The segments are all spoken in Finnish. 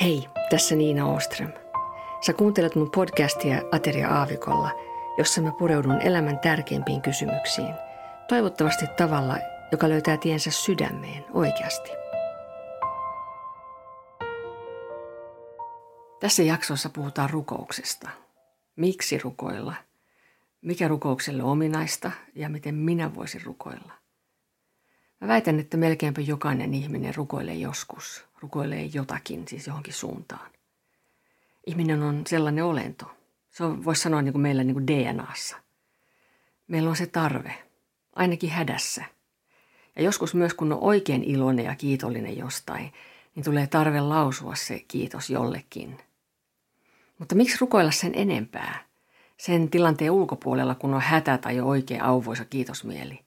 Hei, tässä Niina Oström. Sä kuuntelet mun podcastia Ateria Aavikolla, jossa mä pureudun elämän tärkeimpiin kysymyksiin. Toivottavasti tavalla, joka löytää tiensä sydämeen oikeasti. Tässä jaksossa puhutaan rukouksesta. Miksi rukoilla? Mikä rukoukselle ominaista ja miten minä voisin rukoilla? Mä väitän, että melkeinpä jokainen ihminen rukoilee joskus, rukoilee jotakin, siis johonkin suuntaan. Ihminen on sellainen olento. Se on, voisi sanoa niin kuin meillä niin kuin DNAssa. Meillä on se tarve, ainakin hädässä. Ja joskus myös kun on oikein iloinen ja kiitollinen jostain, niin tulee tarve lausua se kiitos jollekin. Mutta miksi rukoilla sen enempää? Sen tilanteen ulkopuolella, kun on hätä tai jo oikein auvoisa kiitosmieli.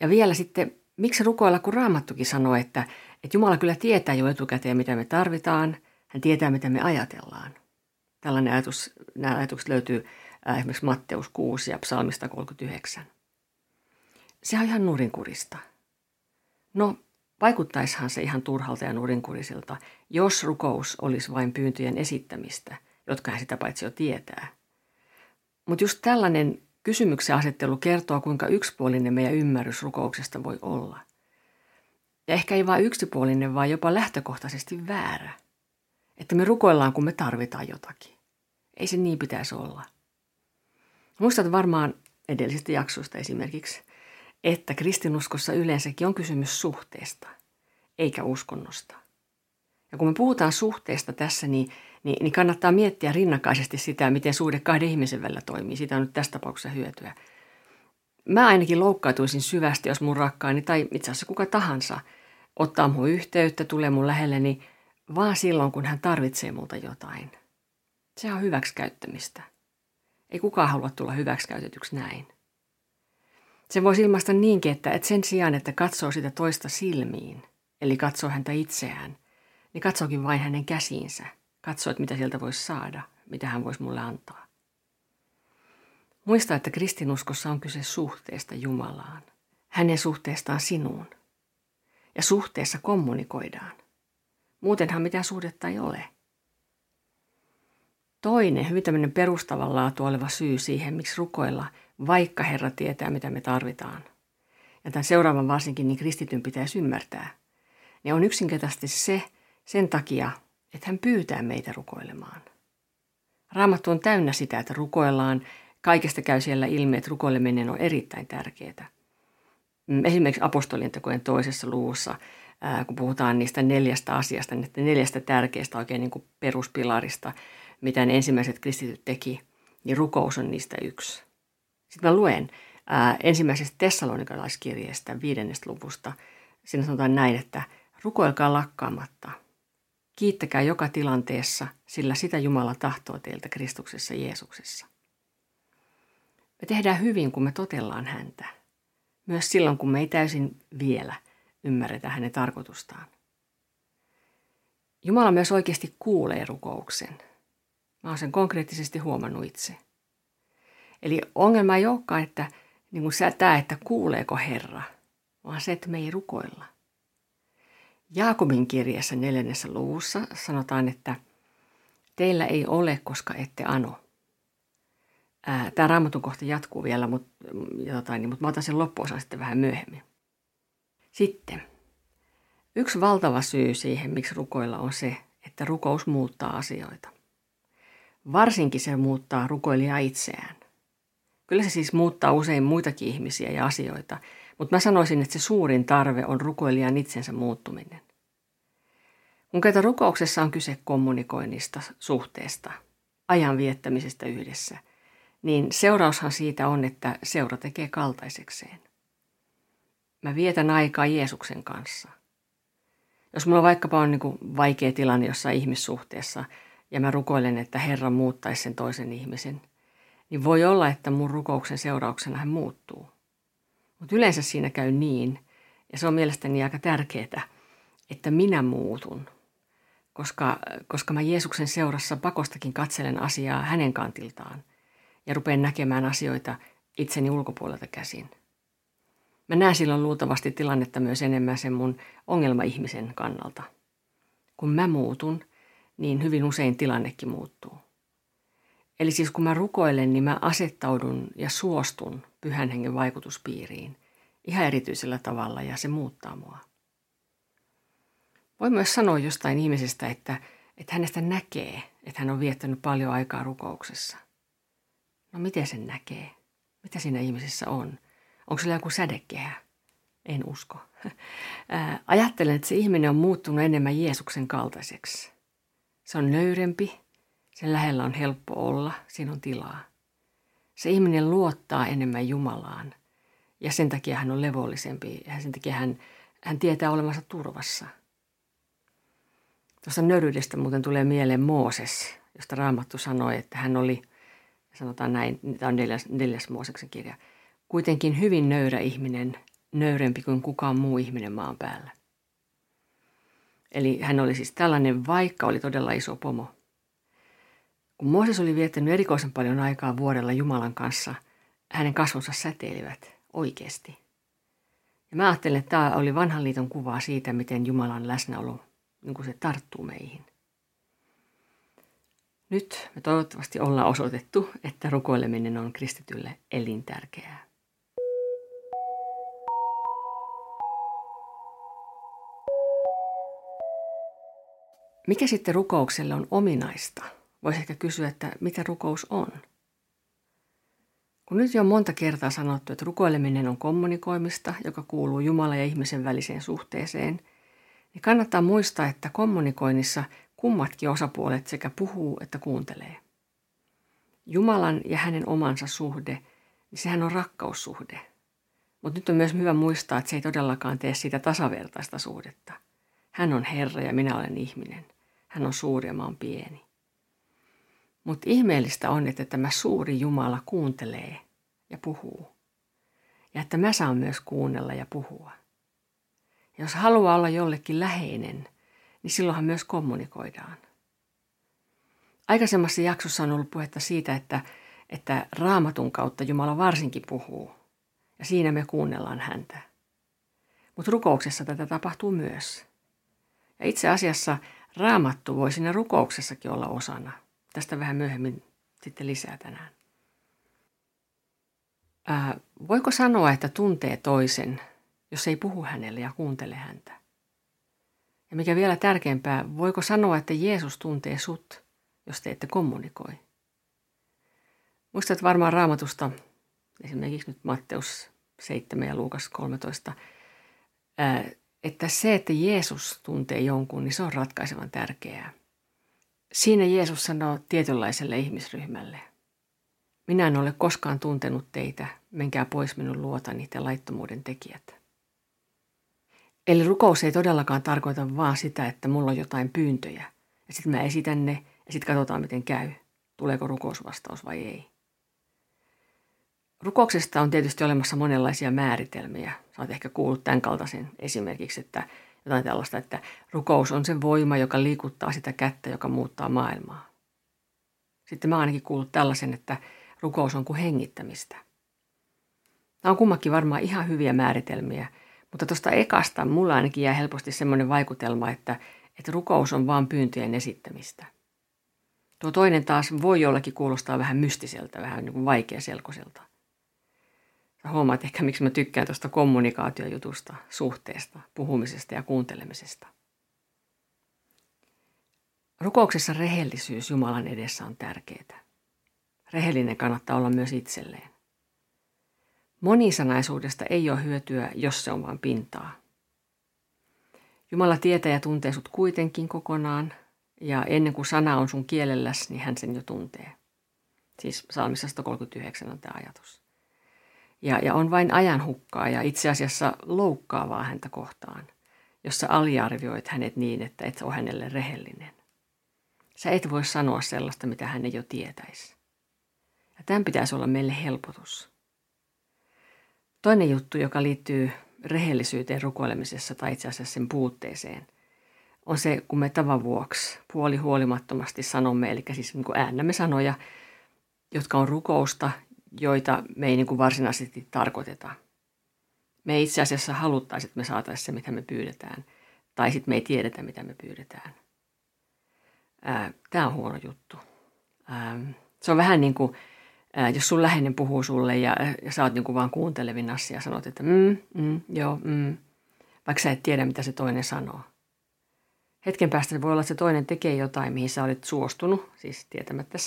Ja vielä sitten, miksi rukoilla, kun Raamattukin sanoo, että, että Jumala kyllä tietää jo etukäteen, mitä me tarvitaan, hän tietää, mitä me ajatellaan. Tällainen ajatus, nämä ajatukset löytyy äh, esimerkiksi Matteus 6 ja Psalmista 39. Se on ihan nurinkurista. No, vaikuttaishan se ihan turhalta ja nurinkurisilta, jos rukous olisi vain pyyntöjen esittämistä, jotka hän sitä paitsi jo tietää. Mutta just tällainen Kysymyksen asettelu kertoo, kuinka yksipuolinen meidän ymmärrys rukouksesta voi olla. Ja ehkä ei vain yksipuolinen, vaan jopa lähtökohtaisesti väärä. Että me rukoillaan, kun me tarvitaan jotakin. Ei se niin pitäisi olla. Muistat varmaan edellisistä jaksoista esimerkiksi, että kristinuskossa yleensäkin on kysymys suhteesta, eikä uskonnosta. Ja kun me puhutaan suhteesta tässä, niin niin, niin kannattaa miettiä rinnakkaisesti sitä, miten suhde kahden ihmisen välillä toimii. Siitä on nyt tässä tapauksessa hyötyä. Mä ainakin loukkautuisin syvästi, jos mun rakkaani tai itse asiassa kuka tahansa ottaa mun yhteyttä, tulee mun lähelleni, vaan silloin, kun hän tarvitsee multa jotain. Se on hyväksikäyttämistä. Ei kukaan halua tulla hyväksikäytetyksi näin. Se voisi ilmaista niinkin, että, että sen sijaan, että katsoo sitä toista silmiin, eli katsoo häntä itseään, niin katsookin vain hänen käsiinsä – Katso, että mitä sieltä voisi saada, mitä hän voisi mulle antaa. Muista, että kristinuskossa on kyse suhteesta Jumalaan, hänen suhteestaan sinuun. Ja suhteessa kommunikoidaan. Muutenhan mitään suhdetta ei ole. Toinen, hyvin tämmöinen perustavanlaatu oleva syy siihen, miksi rukoilla, vaikka Herra tietää, mitä me tarvitaan. Ja tämän seuraavan varsinkin niin kristityn pitäisi ymmärtää. Ne on yksinkertaisesti se, sen takia, että hän pyytää meitä rukoilemaan. Raamattu on täynnä sitä, että rukoillaan. Kaikesta käy siellä ilmi, että rukoileminen on erittäin tärkeää. Mm, esimerkiksi apostolien tekojen toisessa luvussa, kun puhutaan niistä neljästä asiasta, niistä neljästä tärkeästä oikein niin kuin peruspilarista, mitä ne ensimmäiset kristityt teki, niin rukous on niistä yksi. Sitten mä luen ensimmäisestä tessalonikalaiskirjeestä viidennestä luvusta. Siinä sanotaan näin, että rukoilkaa lakkaamatta – Kiittäkää joka tilanteessa, sillä sitä Jumala tahtoo teiltä Kristuksessa Jeesuksessa. Me tehdään hyvin, kun me totellaan häntä. Myös silloin, kun me ei täysin vielä ymmärretä hänen tarkoitustaan. Jumala myös oikeasti kuulee rukouksen. Mä oon sen konkreettisesti huomannut itse. Eli ongelma ei olekaan, että niin kuin tämä, että kuuleeko Herra, vaan se, että me ei rukoilla. Jaakobin kirjassa neljännessä luvussa sanotaan, että teillä ei ole, koska ette ano. Tämä raamatun kohta jatkuu vielä, mutta, jotain, niin, mutta mä otan sen loppuosan sitten vähän myöhemmin. Sitten. Yksi valtava syy siihen, miksi rukoilla on se, että rukous muuttaa asioita. Varsinkin se muuttaa rukoilijaa itseään. Kyllä se siis muuttaa usein muitakin ihmisiä ja asioita, mutta mä sanoisin, että se suurin tarve on rukoilijan itsensä muuttuminen. Kun kerta rukouksessa on kyse kommunikoinnista, suhteesta, ajan viettämisestä yhdessä, niin seuraushan siitä on, että seura tekee kaltaisekseen. Mä vietän aikaa Jeesuksen kanssa. Jos mulla vaikkapa on niin vaikea tilanne jossain ihmissuhteessa ja mä rukoilen, että Herra muuttaisi sen toisen ihmisen, niin voi olla, että mun rukouksen seurauksena hän muuttuu. Mutta yleensä siinä käy niin, ja se on mielestäni aika tärkeää, että minä muutun – koska, koska mä Jeesuksen seurassa pakostakin katselen asiaa hänen kantiltaan ja rupean näkemään asioita itseni ulkopuolelta käsin. Mä näen silloin luultavasti tilannetta myös enemmän sen mun ongelma-ihmisen kannalta. Kun mä muutun, niin hyvin usein tilannekin muuttuu. Eli siis kun mä rukoilen, niin mä asettaudun ja suostun pyhän hengen vaikutuspiiriin ihan erityisellä tavalla ja se muuttaa mua. Voi myös sanoa jostain ihmisestä, että, että hänestä näkee, että hän on viettänyt paljon aikaa rukouksessa. No miten sen näkee? Mitä siinä ihmisessä on? Onko sillä joku sädekehä? En usko. Ajattelen, että se ihminen on muuttunut enemmän Jeesuksen kaltaiseksi. Se on nöyrempi, sen lähellä on helppo olla, siinä on tilaa. Se ihminen luottaa enemmän Jumalaan ja sen takia hän on levollisempi ja sen takia hän, hän tietää olemansa turvassa. Tuosta nöryydestä muuten tulee mieleen Mooses, josta Raamattu sanoi, että hän oli, sanotaan näin, tämä on neljäs, neljäs Mooseksen kirja, kuitenkin hyvin nöyrä ihminen, nöyrempi kuin kukaan muu ihminen maan päällä. Eli hän oli siis tällainen, vaikka oli todella iso pomo. Kun Mooses oli viettänyt erikoisen paljon aikaa vuodella Jumalan kanssa, hänen kasvonsa säteilivät oikeasti. Ja mä ajattelen, että tämä oli vanhan liiton kuvaa siitä, miten Jumalan läsnäolo, niin kuin se tarttuu meihin. Nyt me toivottavasti ollaan osoitettu, että rukoileminen on kristitylle elintärkeää. Mikä sitten rukoukselle on ominaista? Voisi ehkä kysyä, että mitä rukous on? Kun nyt jo on monta kertaa sanottu, että rukoileminen on kommunikoimista, joka kuuluu Jumalan ja ihmisen väliseen suhteeseen, niin kannattaa muistaa, että kommunikoinnissa kummatkin osapuolet sekä puhuu että kuuntelee. Jumalan ja hänen omansa suhde, niin sehän on rakkaussuhde. Mutta nyt on myös hyvä muistaa, että se ei todellakaan tee siitä tasavertaista suhdetta. Hän on Herra ja minä olen ihminen. Hän on suuri ja mä oon pieni. Mutta ihmeellistä on, että tämä suuri Jumala kuuntelee ja puhuu. Ja että mä saan myös kuunnella ja puhua. Ja jos haluaa olla jollekin läheinen, niin silloinhan myös kommunikoidaan. Aikaisemmassa jaksossa on ollut puhetta siitä, että, että raamatun kautta Jumala varsinkin puhuu. Ja siinä me kuunnellaan häntä. Mutta rukouksessa tätä tapahtuu myös. Ja itse asiassa raamattu voi siinä rukouksessakin olla osana – Tästä vähän myöhemmin sitten lisää tänään. Ää, voiko sanoa, että tuntee toisen, jos ei puhu hänelle ja kuuntele häntä? Ja mikä vielä tärkeämpää, voiko sanoa, että Jeesus tuntee sut, jos te ette kommunikoi? Muistat varmaan raamatusta, esimerkiksi nyt Matteus 7 ja Luukas 13, ää, että se, että Jeesus tuntee jonkun, niin se on ratkaisevan tärkeää – Siinä Jeesus sanoo tietynlaiselle ihmisryhmälle, minä en ole koskaan tuntenut teitä, menkää pois minun luotani te laittomuuden tekijät. Eli rukous ei todellakaan tarkoita vaan sitä, että mulla on jotain pyyntöjä ja sitten mä esitän ne ja sitten katsotaan miten käy, tuleeko rukousvastaus vai ei. Rukouksesta on tietysti olemassa monenlaisia määritelmiä. Oot ehkä kuullut tämän kaltaisen esimerkiksi, että jotain tällaista, että rukous on se voima, joka liikuttaa sitä kättä, joka muuttaa maailmaa. Sitten mä ainakin kuullut tällaisen, että rukous on kuin hengittämistä. Nämä on kummakin varmaan ihan hyviä määritelmiä, mutta tuosta ekasta mulla ainakin jää helposti semmoinen vaikutelma, että, että rukous on vain pyyntöjen esittämistä. Tuo toinen taas voi jollakin kuulostaa vähän mystiseltä, vähän niin kuin vaikeaselkoiselta. Sä huomaat ehkä, miksi mä tykkään tuosta kommunikaatiojutusta, suhteesta, puhumisesta ja kuuntelemisesta. Rukouksessa rehellisyys Jumalan edessä on tärkeää. Rehellinen kannattaa olla myös itselleen. Monisanaisuudesta ei ole hyötyä, jos se on vain pintaa. Jumala tietää ja tuntee sut kuitenkin kokonaan, ja ennen kuin sana on sun kielelläs, niin hän sen jo tuntee. Siis salmissa 139 on tämä ajatus ja, ja on vain ajan hukkaa ja itse asiassa loukkaavaa häntä kohtaan, jossa aliarvioit hänet niin, että et ole hänelle rehellinen. Sä et voi sanoa sellaista, mitä hän ei jo tietäisi. Ja tämän pitäisi olla meille helpotus. Toinen juttu, joka liittyy rehellisyyteen rukoilemisessa tai itse asiassa sen puutteeseen, on se, kun me tavan vuoksi puoli huolimattomasti sanomme, eli siis niin kuin äännämme sanoja, jotka on rukousta joita me ei niin kuin varsinaisesti tarkoiteta. Me itse asiassa haluttaisi, että me saataisiin se, mitä me pyydetään, tai sitten me ei tiedetä, mitä me pyydetään. Tämä on huono juttu. Se on vähän niin kuin, jos sun läheinen puhuu sulle ja, ja sä oot niin kuin vaan kuuntelevinassa ja sanot, että mm, mm, joo, mm, vaikka sä et tiedä, mitä se toinen sanoo. Hetken päästä voi olla, että se toinen tekee jotain, mihin sä olit suostunut, siis tietämättä.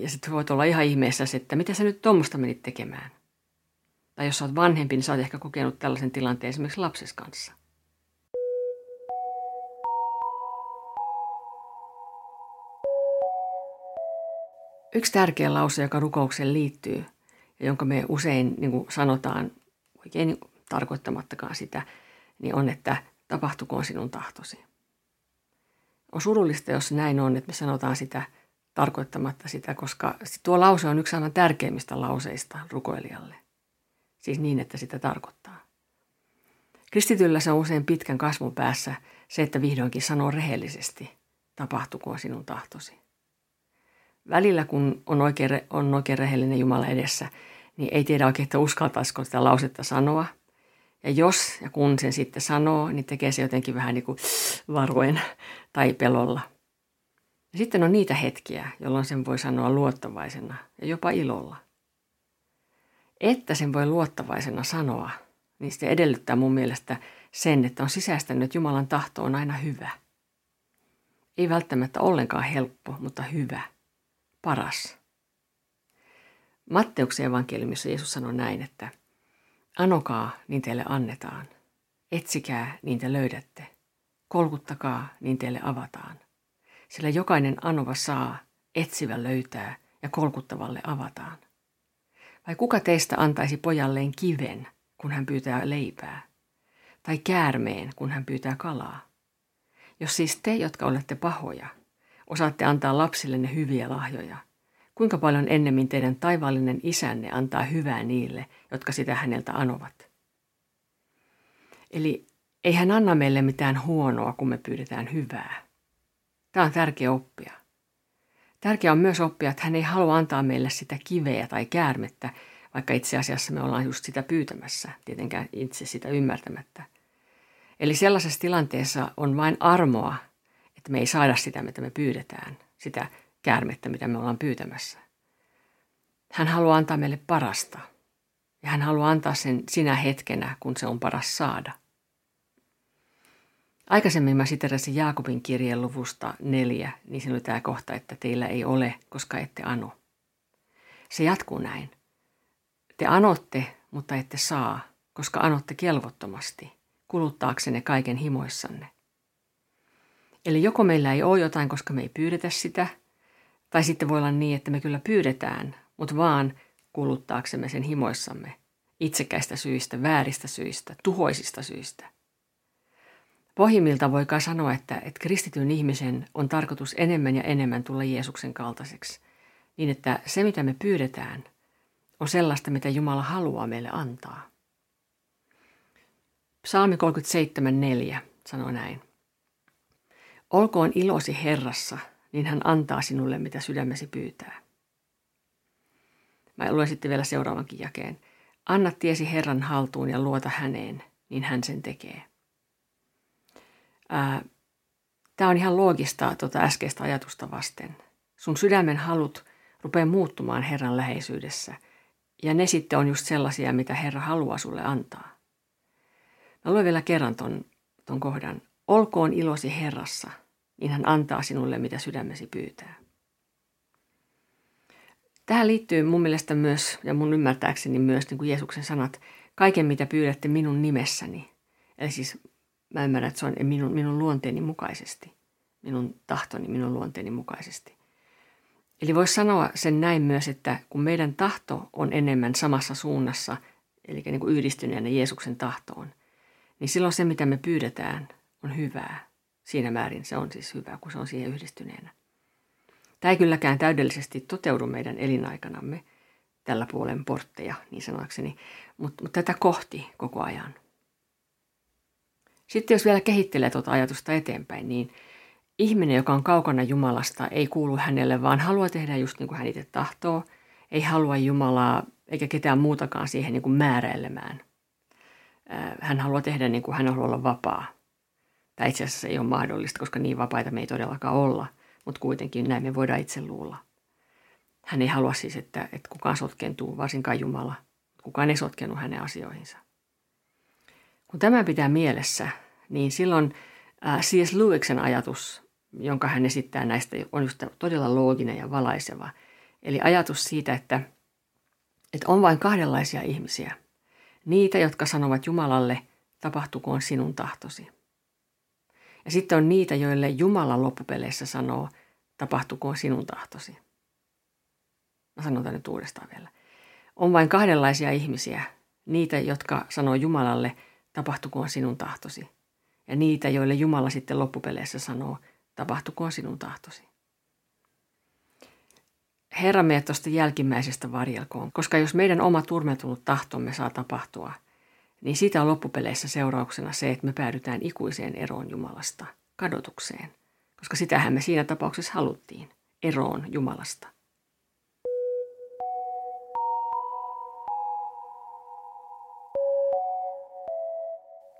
Ja sitten voit olla ihan ihmeessä, että mitä sä nyt tuommoista menit tekemään. Tai jos sä oot vanhempi, niin sä oot ehkä kokenut tällaisen tilanteen esimerkiksi lapses kanssa. Yksi tärkeä lause, joka rukoukseen liittyy ja jonka me usein niin kuin sanotaan oikein niin tarkoittamattakaan sitä, niin on, että tapahtukoon sinun tahtosi. On surullista, jos näin on, että me sanotaan sitä tarkoittamatta sitä, koska tuo lause on yksi aivan tärkeimmistä lauseista rukoilijalle. Siis niin, että sitä tarkoittaa. Kristityllä se on usein pitkän kasvun päässä se, että vihdoinkin sanoo rehellisesti, tapahtukoon sinun tahtosi. Välillä, kun on oikein, on oikein rehellinen Jumala edessä, niin ei tiedä oikein, että uskaltaisiko sitä lausetta sanoa. Ja jos ja kun sen sitten sanoo, niin tekee se jotenkin vähän niin kuin varoen tai pelolla. Ja sitten on niitä hetkiä, jolloin sen voi sanoa luottavaisena ja jopa ilolla. Että sen voi luottavaisena sanoa, niin se edellyttää mun mielestä sen, että on sisäistänyt, että Jumalan tahto on aina hyvä. Ei välttämättä ollenkaan helppo, mutta hyvä. Paras. Matteuksen evankeliumissa Jeesus sanoi näin, että Anokaa, niin teille annetaan. Etsikää, niin te löydätte. Kolkuttakaa, niin teille avataan. Sillä jokainen anova saa, etsivä löytää ja kolkuttavalle avataan. Vai kuka teistä antaisi pojalleen kiven, kun hän pyytää leipää? Tai käärmeen, kun hän pyytää kalaa? Jos siis te, jotka olette pahoja, osaatte antaa lapsillenne hyviä lahjoja, kuinka paljon ennemmin teidän taivaallinen isänne antaa hyvää niille, jotka sitä häneltä anovat? Eli ei hän anna meille mitään huonoa, kun me pyydetään hyvää. Tämä on tärkeä oppia. Tärkeää on myös oppia, että hän ei halua antaa meille sitä kiveä tai käärmettä, vaikka itse asiassa me ollaan just sitä pyytämässä, tietenkään itse sitä ymmärtämättä. Eli sellaisessa tilanteessa on vain armoa, että me ei saada sitä, mitä me pyydetään, sitä käärmettä, mitä me ollaan pyytämässä. Hän haluaa antaa meille parasta, ja hän haluaa antaa sen sinä hetkenä, kun se on paras saada – Aikaisemmin mä siterasin Jaakobin kirjeen luvusta neljä, niin siinä oli tämä kohta, että teillä ei ole, koska ette ano. Se jatkuu näin. Te anotte, mutta ette saa, koska anotte kelvottomasti, kuluttaaksenne kaiken himoissanne. Eli joko meillä ei ole jotain, koska me ei pyydetä sitä, tai sitten voi olla niin, että me kyllä pyydetään, mutta vaan kuluttaaksemme sen himoissamme, itsekäistä syistä, vääristä syistä, tuhoisista syistä. Pohjimmilta voikaa sanoa, että, että kristityn ihmisen on tarkoitus enemmän ja enemmän tulla Jeesuksen kaltaiseksi, niin että se mitä me pyydetään on sellaista, mitä Jumala haluaa meille antaa. Psalmi 37.4 sanoo näin. Olkoon ilosi Herrassa, niin hän antaa sinulle, mitä sydämesi pyytää. Mä luen sitten vielä seuraavankin jakeen. Anna tiesi Herran haltuun ja luota häneen, niin hän sen tekee. Tämä on ihan loogista tuota äskeistä ajatusta vasten. Sun sydämen halut rupeaa muuttumaan Herran läheisyydessä. Ja ne sitten on just sellaisia, mitä Herra haluaa sulle antaa. Mä luen vielä kerran ton, ton kohdan. Olkoon ilosi Herrassa, niin hän antaa sinulle, mitä sydämesi pyytää. Tähän liittyy mun mielestä myös, ja mun ymmärtääkseni myös niin kuin Jeesuksen sanat, kaiken mitä pyydätte minun nimessäni. Eli siis Mä ymmärrän, että se on minun, minun luonteeni mukaisesti. Minun tahtoni minun luonteeni mukaisesti. Eli voisi sanoa sen näin myös, että kun meidän tahto on enemmän samassa suunnassa, eli niin kuin yhdistyneenä Jeesuksen tahtoon, niin silloin se, mitä me pyydetään, on hyvää. Siinä määrin se on siis hyvää, kun se on siihen yhdistyneenä. Tämä ei kylläkään täydellisesti toteudu meidän elinaikanamme, tällä puolen portteja, niin sanoakseni, mutta, mutta tätä kohti koko ajan. Sitten jos vielä kehittelee tuota ajatusta eteenpäin, niin ihminen, joka on kaukana Jumalasta, ei kuulu hänelle, vaan haluaa tehdä just niin kuin hän itse tahtoo. Ei halua Jumalaa eikä ketään muutakaan siihen niin kuin määräilemään. Hän haluaa tehdä niin kuin hän haluaa olla vapaa. Tämä itse asiassa ei ole mahdollista, koska niin vapaita me ei todellakaan olla, mutta kuitenkin näin me voidaan itse luulla. Hän ei halua siis, että, että kukaan sotkentuu, varsinkaan Jumala. Kukaan ei sotkenut hänen asioihinsa. Kun tämä pitää mielessä, niin silloin C.S. Lewisin ajatus, jonka hän esittää näistä, on just todella looginen ja valaiseva. Eli ajatus siitä, että, että on vain kahdenlaisia ihmisiä. Niitä, jotka sanovat Jumalalle, tapahtukoon sinun tahtosi. Ja sitten on niitä, joille Jumala loppupeleissä sanoo, tapahtukoon sinun tahtosi. Mä sanon tämän nyt uudestaan vielä. On vain kahdenlaisia ihmisiä. Niitä, jotka sanoo Jumalalle, tapahtukoon sinun tahtosi. Ja niitä, joille Jumala sitten loppupeleissä sanoo, tapahtukoon sinun tahtosi. Herra meidät tuosta jälkimmäisestä varjelkoon, koska jos meidän oma turmetunut tahtomme saa tapahtua, niin siitä on loppupeleissä seurauksena se, että me päädytään ikuiseen eroon Jumalasta, kadotukseen, koska sitähän me siinä tapauksessa haluttiin, eroon Jumalasta.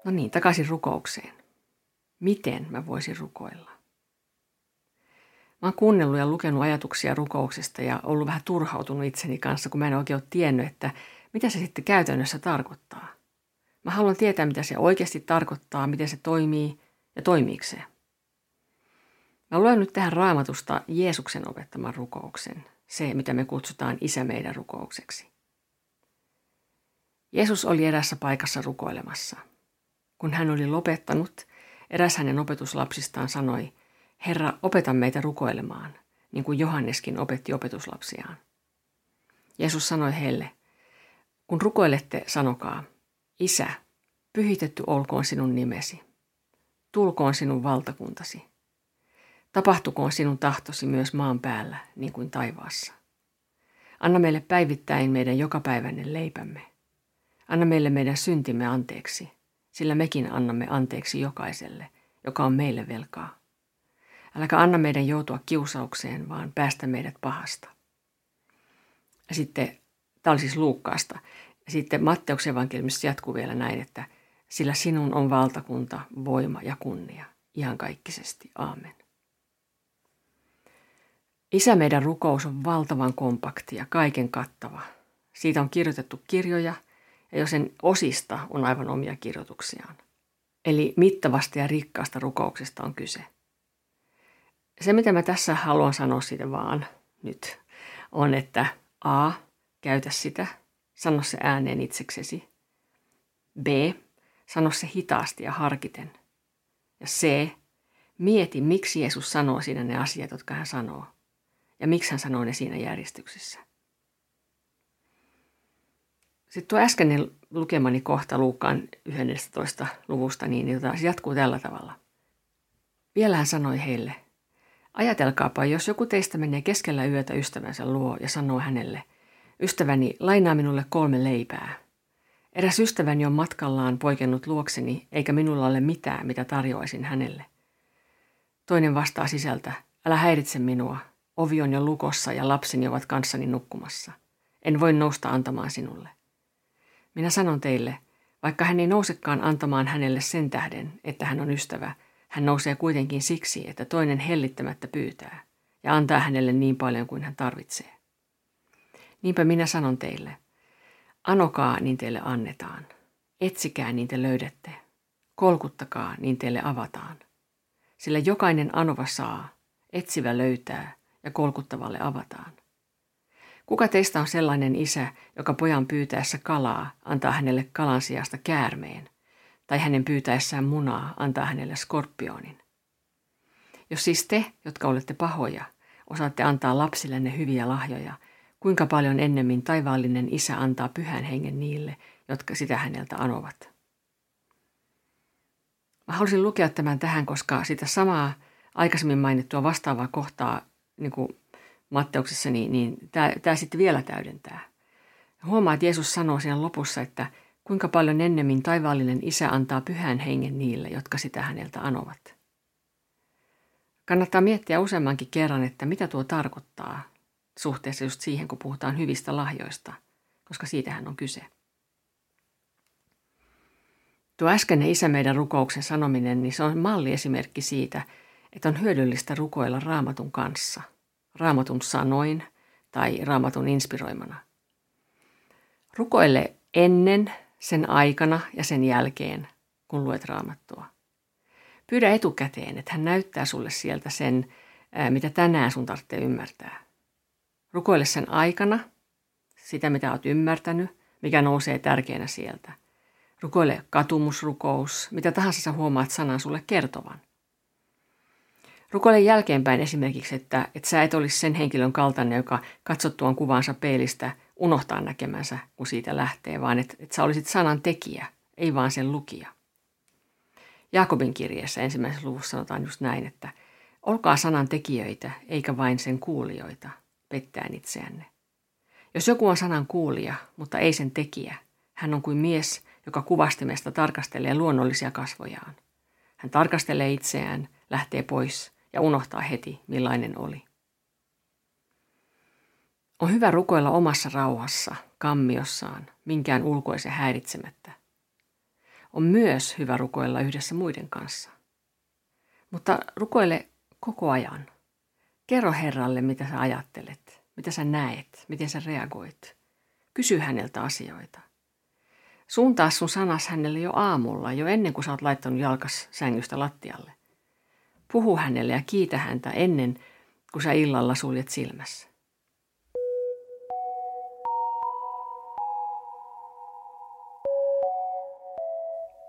No niin, takaisin rukoukseen. Miten mä voisin rukoilla? Mä oon kuunnellut ja lukenut ajatuksia rukouksesta ja ollut vähän turhautunut itseni kanssa, kun mä en oikein ole tiennyt, että mitä se sitten käytännössä tarkoittaa. Mä haluan tietää, mitä se oikeasti tarkoittaa, miten se toimii ja toimiiko se. Mä luen nyt tähän raamatusta Jeesuksen opettaman rukouksen, se mitä me kutsutaan Isä meidän rukoukseksi. Jeesus oli erässä paikassa rukoilemassa – kun hän oli lopettanut, eräs hänen opetuslapsistaan sanoi, Herra, opeta meitä rukoilemaan, niin kuin Johanneskin opetti opetuslapsiaan. Jeesus sanoi heille, kun rukoilette, sanokaa, Isä, pyhitetty olkoon sinun nimesi. Tulkoon sinun valtakuntasi. Tapahtukoon sinun tahtosi myös maan päällä, niin kuin taivaassa. Anna meille päivittäin meidän jokapäiväinen leipämme. Anna meille meidän syntimme anteeksi, sillä mekin annamme anteeksi jokaiselle, joka on meille velkaa. Äläkä anna meidän joutua kiusaukseen, vaan päästä meidät pahasta. Ja sitten, tämä oli siis Luukkaasta, ja sitten Matteuksen evankeliumissa jatkuu vielä näin, että sillä sinun on valtakunta, voima ja kunnia, ihan kaikkisesti. Aamen. Isä meidän rukous on valtavan kompakti ja kaiken kattava. Siitä on kirjoitettu kirjoja – ja sen osista on aivan omia kirjoituksiaan. Eli mittavasta ja rikkaasta rukouksesta on kyse. Se, mitä mä tässä haluan sanoa siitä vaan nyt, on, että A. Käytä sitä, sano se ääneen itseksesi. B. Sano se hitaasti ja harkiten. Ja C. Mieti, miksi Jeesus sanoo siinä ne asiat, jotka hän sanoo. Ja miksi hän sanoo ne siinä järjestyksessä. Sitten tuo äskeinen lukemani kohta Luukkaan 11. luvusta, niin jota se jatkuu tällä tavalla. Vielä hän sanoi heille, ajatelkaapa, jos joku teistä menee keskellä yötä ystävänsä luo ja sanoo hänelle, ystäväni, lainaa minulle kolme leipää. Eräs ystäväni on matkallaan poikennut luokseni, eikä minulla ole mitään, mitä tarjoaisin hänelle. Toinen vastaa sisältä, älä häiritse minua, ovi on jo lukossa ja lapseni ovat kanssani nukkumassa. En voi nousta antamaan sinulle. Minä sanon teille, vaikka hän ei nousekaan antamaan hänelle sen tähden, että hän on ystävä, hän nousee kuitenkin siksi, että toinen hellittämättä pyytää ja antaa hänelle niin paljon kuin hän tarvitsee. Niinpä minä sanon teille, anokaa niin teille annetaan, etsikää niin te löydätte, kolkuttakaa niin teille avataan. Sillä jokainen anova saa, etsivä löytää ja kolkuttavalle avataan. Kuka teistä on sellainen isä, joka pojan pyytäessä kalaa antaa hänelle kalan sijasta käärmeen, tai hänen pyytäessään munaa antaa hänelle skorpionin? Jos siis te, jotka olette pahoja, osaatte antaa lapsillenne hyviä lahjoja, kuinka paljon ennemmin taivaallinen isä antaa pyhän hengen niille, jotka sitä häneltä anovat? Mä halusin lukea tämän tähän, koska sitä samaa aikaisemmin mainittua vastaavaa kohtaa niin kuin Matteuksessa, niin, niin tämä, sitten vielä täydentää. Huomaa, että Jeesus sanoo siinä lopussa, että kuinka paljon ennemmin taivaallinen isä antaa pyhän hengen niille, jotka sitä häneltä anovat. Kannattaa miettiä useammankin kerran, että mitä tuo tarkoittaa suhteessa just siihen, kun puhutaan hyvistä lahjoista, koska siitähän on kyse. Tuo äskeinen isä meidän rukouksen sanominen, niin se on malliesimerkki siitä, että on hyödyllistä rukoilla raamatun kanssa, raamatun sanoin tai raamatun inspiroimana. Rukoile ennen, sen aikana ja sen jälkeen, kun luet raamattua. Pyydä etukäteen, että hän näyttää sulle sieltä sen, mitä tänään sun tarvitsee ymmärtää. Rukoile sen aikana, sitä mitä olet ymmärtänyt, mikä nousee tärkeänä sieltä. Rukoile katumusrukous, mitä tahansa sä huomaat sanan sulle kertovan. Rukoile jälkeenpäin esimerkiksi, että, että sä et olisi sen henkilön kaltainen, joka katsottuaan kuvansa peilistä unohtaa näkemänsä, kun siitä lähtee, vaan että, että sä olisit sanan tekijä, ei vaan sen lukija. Jaakobin kirjeessä ensimmäisessä luvussa sanotaan just näin, että olkaa sanan tekijöitä, eikä vain sen kuulijoita, pettäen itseänne. Jos joku on sanan kuulija, mutta ei sen tekijä, hän on kuin mies, joka kuvastimesta tarkastelee luonnollisia kasvojaan. Hän tarkastelee itseään, lähtee pois ja unohtaa heti, millainen oli. On hyvä rukoilla omassa rauhassa, kammiossaan, minkään ulkoisen häiritsemättä. On myös hyvä rukoilla yhdessä muiden kanssa. Mutta rukoile koko ajan. Kerro Herralle, mitä sä ajattelet, mitä sä näet, miten sä reagoit. Kysy häneltä asioita. Suuntaa sun sanas hänelle jo aamulla, jo ennen kuin sä oot laittanut jalkas sängystä lattialle. Puhu hänelle ja kiitä häntä ennen kuin sä illalla suljet silmässä.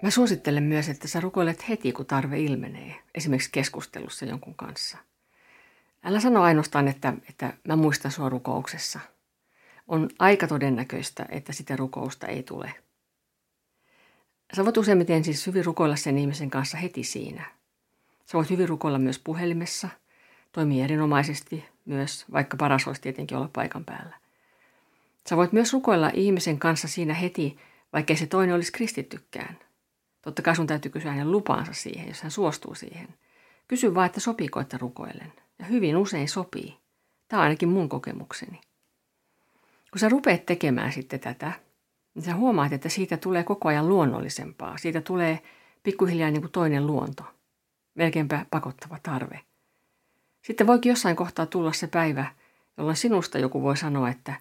Mä suosittelen myös, että sä rukoilet heti, kun tarve ilmenee, esimerkiksi keskustelussa jonkun kanssa. Älä sano ainoastaan, että, että mä muistan sua rukouksessa. On aika todennäköistä, että sitä rukousta ei tule. Sä voit useimmiten siis hyvin rukoilla sen ihmisen kanssa heti siinä. Sä voit hyvin rukoilla myös puhelimessa, toimii erinomaisesti myös, vaikka paras olisi tietenkin olla paikan päällä. Sä voit myös rukoilla ihmisen kanssa siinä heti, vaikkei se toinen olisi kristittykään. Totta kai sun täytyy kysyä hänen lupaansa siihen, jos hän suostuu siihen. Kysy vaan, että sopiiko, että rukoilen. Ja hyvin usein sopii. Tämä on ainakin mun kokemukseni. Kun sä rupeat tekemään sitten tätä, niin sä huomaat, että siitä tulee koko ajan luonnollisempaa. Siitä tulee pikkuhiljaa niin kuin toinen luonto. Melkeinpä pakottava tarve. Sitten voikin jossain kohtaa tulla se päivä, jolloin sinusta joku voi sanoa, että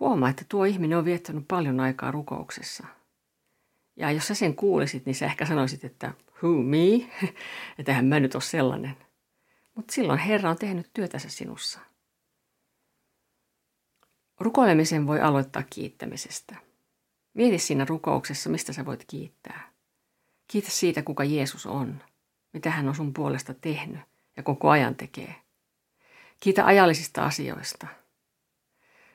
huomaa, että tuo ihminen on viettänyt paljon aikaa rukouksessa – ja jos sä sen kuulisit, niin sä ehkä sanoisit, että who me? että eihän mä nyt ole sellainen. Mutta silloin Herra on tehnyt työtänsä sinussa. Rukoilemisen voi aloittaa kiittämisestä. Mieti siinä rukouksessa, mistä sä voit kiittää. Kiitä siitä, kuka Jeesus on, mitä hän on sun puolesta tehnyt ja koko ajan tekee. Kiitä ajallisista asioista.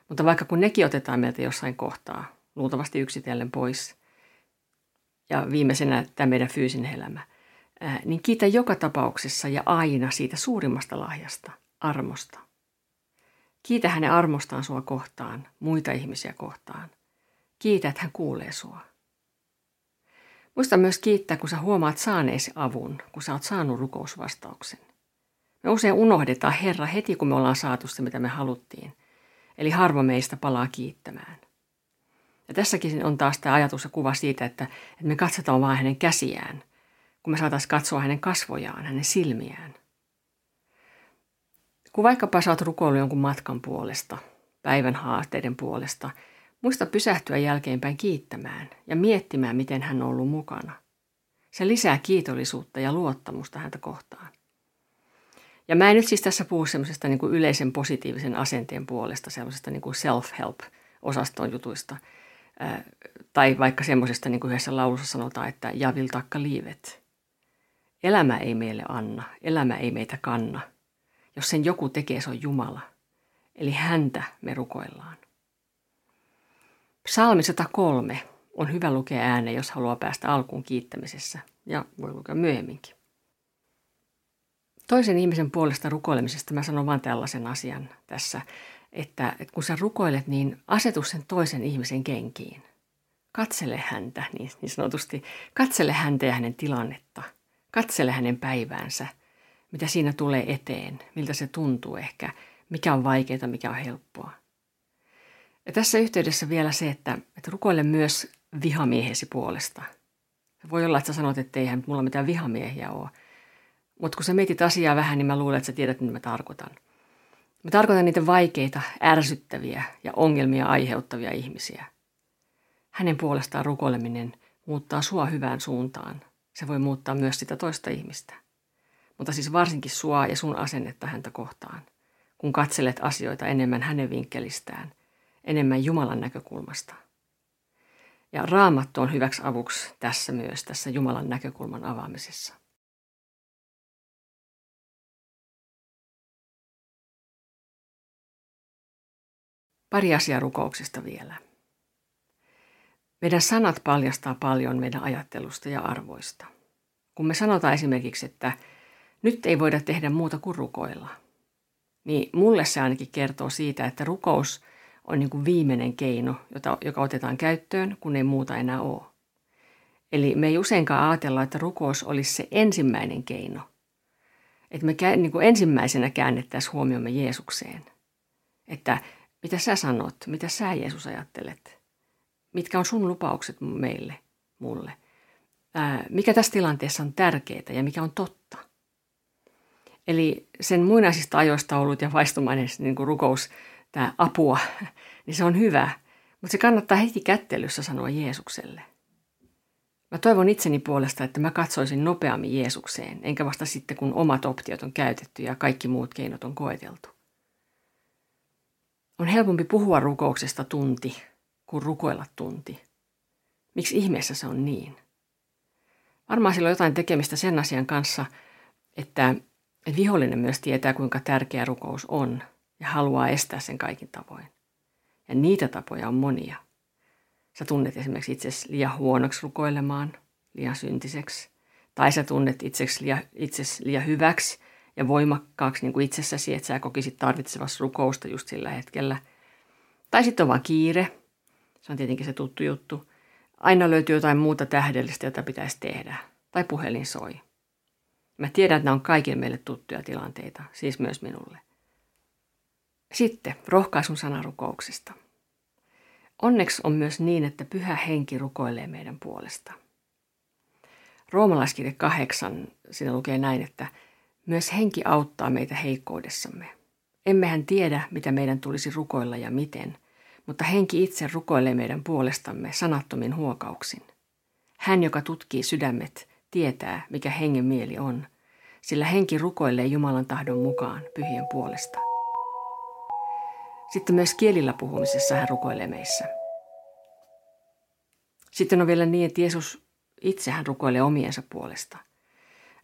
Mutta vaikka kun nekin otetaan meiltä jossain kohtaa, luultavasti yksitellen pois – ja viimeisenä tämä meidän fyysinen elämä, niin kiitä joka tapauksessa ja aina siitä suurimmasta lahjasta, armosta. Kiitä hänen armostaan sua kohtaan, muita ihmisiä kohtaan. Kiitä, että hän kuulee sua. Muista myös kiittää, kun sä huomaat saaneesi avun, kun sä oot saanut rukousvastauksen. Me usein unohdetaan Herra heti, kun me ollaan saatu se, mitä me haluttiin. Eli harva meistä palaa kiittämään. Ja tässäkin on taas tämä ajatus ja kuva siitä, että, että me katsotaan vain hänen käsiään, kun me saataisiin katsoa hänen kasvojaan, hänen silmiään. Kun vaikkapa sä oot rukoillut jonkun matkan puolesta, päivän haasteiden puolesta, muista pysähtyä jälkeenpäin kiittämään ja miettimään, miten hän on ollut mukana. Se lisää kiitollisuutta ja luottamusta häntä kohtaan. Ja mä en nyt siis tässä puhu semmoisesta niin yleisen positiivisen asenteen puolesta, semmoisesta niin self-help-osaston jutuista – tai vaikka semmoisesta, niin kuin yhdessä laulussa sanotaan, että javil takka liivet. Elämä ei meille anna, elämä ei meitä kanna. Jos sen joku tekee, se on Jumala. Eli häntä me rukoillaan. Psalmi 103 on hyvä lukea ääneen, jos haluaa päästä alkuun kiittämisessä, ja voi lukea myöhemminkin. Toisen ihmisen puolesta rukoilemisesta mä sanon vain tällaisen asian tässä että, että kun sä rukoilet, niin asetu sen toisen ihmisen kenkiin. Katsele häntä niin, niin sanotusti. Katsele häntä ja hänen tilannetta. Katsele hänen päiväänsä, mitä siinä tulee eteen, miltä se tuntuu ehkä, mikä on vaikeaa, mikä on helppoa. Ja tässä yhteydessä vielä se, että, että rukoile myös vihamiehesi puolesta. Voi olla, että sä sanot, että eihän mulla mitään vihamiehiä ole. Mutta kun sä mietit asiaa vähän, niin mä luulen, että sä tiedät, mitä mä tarkoitan. Mä tarkoitan niitä vaikeita, ärsyttäviä ja ongelmia aiheuttavia ihmisiä. Hänen puolestaan rukoileminen muuttaa sua hyvään suuntaan. Se voi muuttaa myös sitä toista ihmistä. Mutta siis varsinkin sua ja sun asennetta häntä kohtaan, kun katselet asioita enemmän hänen vinkkelistään, enemmän Jumalan näkökulmasta. Ja raamattu on hyväksi avuksi tässä myös, tässä Jumalan näkökulman avaamisessa. Pari asiaa rukouksesta vielä. Meidän sanat paljastaa paljon meidän ajattelusta ja arvoista. Kun me sanotaan esimerkiksi, että nyt ei voida tehdä muuta kuin rukoilla, niin mulle se ainakin kertoo siitä, että rukous on niin kuin viimeinen keino, jota, joka otetaan käyttöön, kun ei muuta enää ole. Eli me ei useinkaan ajatella, että rukous olisi se ensimmäinen keino. Että me niin kuin ensimmäisenä käännettäisiin huomiomme Jeesukseen. Että mitä sä sanot? Mitä sä Jeesus ajattelet? Mitkä on sun lupaukset meille, mulle? Ää, mikä tässä tilanteessa on tärkeää ja mikä on totta? Eli sen muinaisista ajoista ollut ja vaistumainen niin kuin rukous, tämä apua, niin se on hyvä. Mutta se kannattaa heti kättelyssä sanoa Jeesukselle. Mä toivon itseni puolesta, että mä katsoisin nopeammin Jeesukseen, enkä vasta sitten, kun omat optiot on käytetty ja kaikki muut keinot on koeteltu. On helpompi puhua rukouksesta tunti kuin rukoilla tunti. Miksi ihmeessä se on niin? Varmaan sillä on jotain tekemistä sen asian kanssa, että, että vihollinen myös tietää, kuinka tärkeä rukous on ja haluaa estää sen kaikin tavoin. Ja niitä tapoja on monia. Sä tunnet esimerkiksi itsesi liian huonoksi rukoilemaan, liian syntiseksi. Tai sä tunnet itsesi liian, itsesi liian hyväksi ja voimakkaaksi niin kuin itsessäsi, että sä kokisit tarvitsevassa rukousta just sillä hetkellä. Tai sitten on vaan kiire. Se on tietenkin se tuttu juttu. Aina löytyy jotain muuta tähdellistä, jota pitäisi tehdä. Tai puhelin soi. Mä tiedän, että nämä on kaikille meille tuttuja tilanteita, siis myös minulle. Sitten rohkaisun sana rukouksesta. Onneksi on myös niin, että pyhä henki rukoilee meidän puolesta. Roomalaiskirja 8, siinä lukee näin, että – myös henki auttaa meitä heikkoudessamme. Emmehän tiedä, mitä meidän tulisi rukoilla ja miten, mutta henki itse rukoilee meidän puolestamme sanattomin huokauksin. Hän, joka tutkii sydämet, tietää, mikä hengen mieli on, sillä henki rukoilee Jumalan tahdon mukaan pyhien puolesta. Sitten myös kielillä puhumisessa hän rukoilee meissä. Sitten on vielä niin, että Jeesus itse hän rukoilee omiensa puolesta.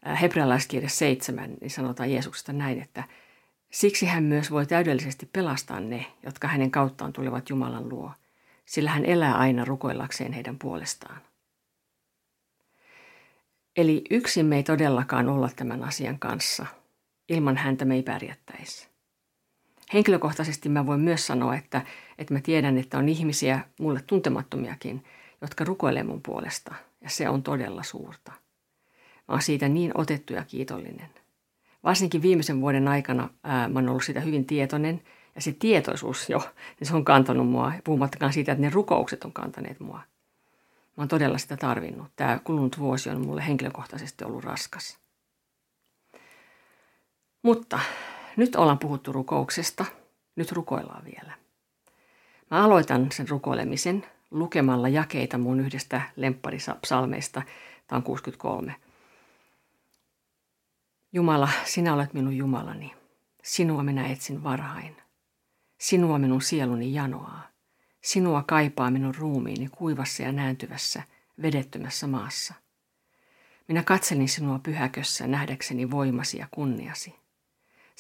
Äh, hebrealaiskirja 7, niin sanotaan Jeesuksesta näin, että siksi hän myös voi täydellisesti pelastaa ne, jotka hänen kauttaan tulevat Jumalan luo, sillä hän elää aina rukoillakseen heidän puolestaan. Eli yksin me ei todellakaan olla tämän asian kanssa. Ilman häntä me ei pärjättäisi. Henkilökohtaisesti mä voin myös sanoa, että, että mä tiedän, että on ihmisiä, mulle tuntemattomiakin, jotka rukoilee mun puolesta, ja se on todella suurta. Mä oon siitä niin otettu ja kiitollinen. Varsinkin viimeisen vuoden aikana ää, mä oon ollut siitä hyvin tietoinen ja se tietoisuus jo, niin se on kantanut mua, puhumattakaan siitä, että ne rukoukset on kantaneet mua. Mä oon todella sitä tarvinnut. Tämä kulunut vuosi on mulle henkilökohtaisesti ollut raskas. Mutta nyt ollaan puhuttu rukouksesta. Nyt rukoillaan vielä. Mä aloitan sen rukoilemisen lukemalla jakeita mun yhdestä lempparipsalmeista. Tämä on 63. Jumala, sinä olet minun Jumalani. Sinua minä etsin varhain. Sinua minun sieluni janoaa. Sinua kaipaa minun ruumiini kuivassa ja nääntyvässä, vedettömässä maassa. Minä katselin sinua pyhäkössä nähdäkseni voimasi ja kunniasi.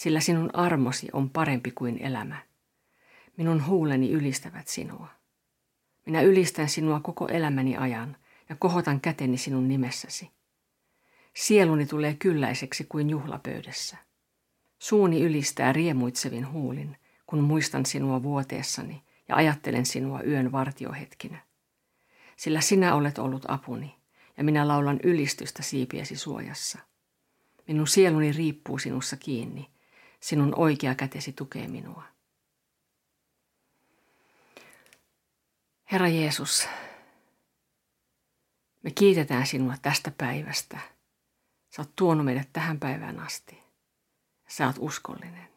Sillä sinun armosi on parempi kuin elämä. Minun huuleni ylistävät sinua. Minä ylistän sinua koko elämäni ajan ja kohotan käteni sinun nimessäsi. Sieluni tulee kylläiseksi kuin juhlapöydässä. Suuni ylistää riemuitsevin huulin, kun muistan sinua vuoteessani ja ajattelen sinua yön vartiohetkinä. Sillä sinä olet ollut apuni, ja minä laulan ylistystä siipiesi suojassa. Minun sieluni riippuu sinussa kiinni, sinun oikea kätesi tukee minua. Herra Jeesus, Me kiitetään sinua tästä päivästä. Sä oot tuonut meidät tähän päivään asti. Sä oot uskollinen.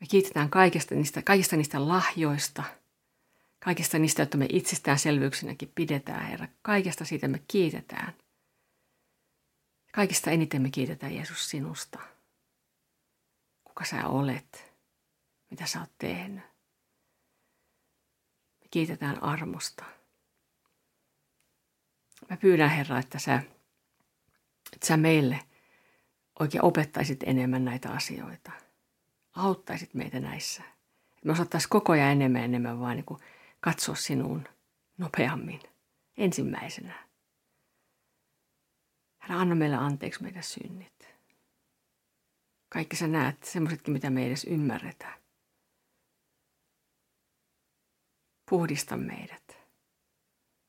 Me kiitetään kaikista niistä, kaikista niistä lahjoista, kaikista niistä, joita me itsestäänselvyyksinäkin pidetään, Herra. Kaikesta siitä me kiitetään. Kaikista eniten me kiitetään Jeesus sinusta. Kuka sä olet, mitä sä oot tehnyt. Me kiitetään armosta. Mä pyydän Herra, että sä, että sä meille oikein opettaisit enemmän näitä asioita. Auttaisit meitä näissä. Me osattaisiin koko ajan enemmän ja enemmän vaan niin katsoa sinuun nopeammin, ensimmäisenä. Herra, anna meille anteeksi meidän synnit. Kaikki sä näet, semmoisetkin, mitä me ei edes ymmärretä. Puhdista meidät.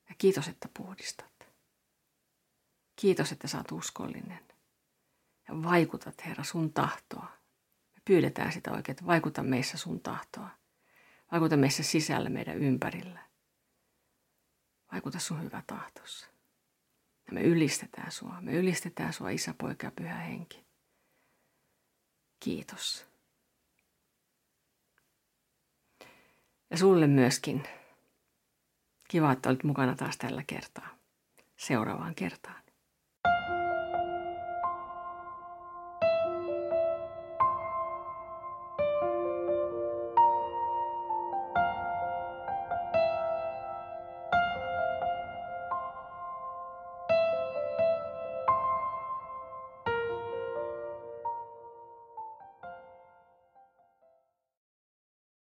Ja kiitos, että puhdistat. Kiitos, että oot uskollinen. Ja vaikutat, Herra, sun tahtoa. Me pyydetään sitä oikein, että vaikuta meissä sun tahtoa. Vaikuta meissä sisällä meidän ympärillä. Vaikuta sun hyvä tahtossa. Ja me ylistetään sua. Me ylistetään sua, isä, poika ja pyhä henki. Kiitos. Ja sulle myöskin. Kiva, että olit mukana taas tällä kertaa. Seuraavaan kertaan.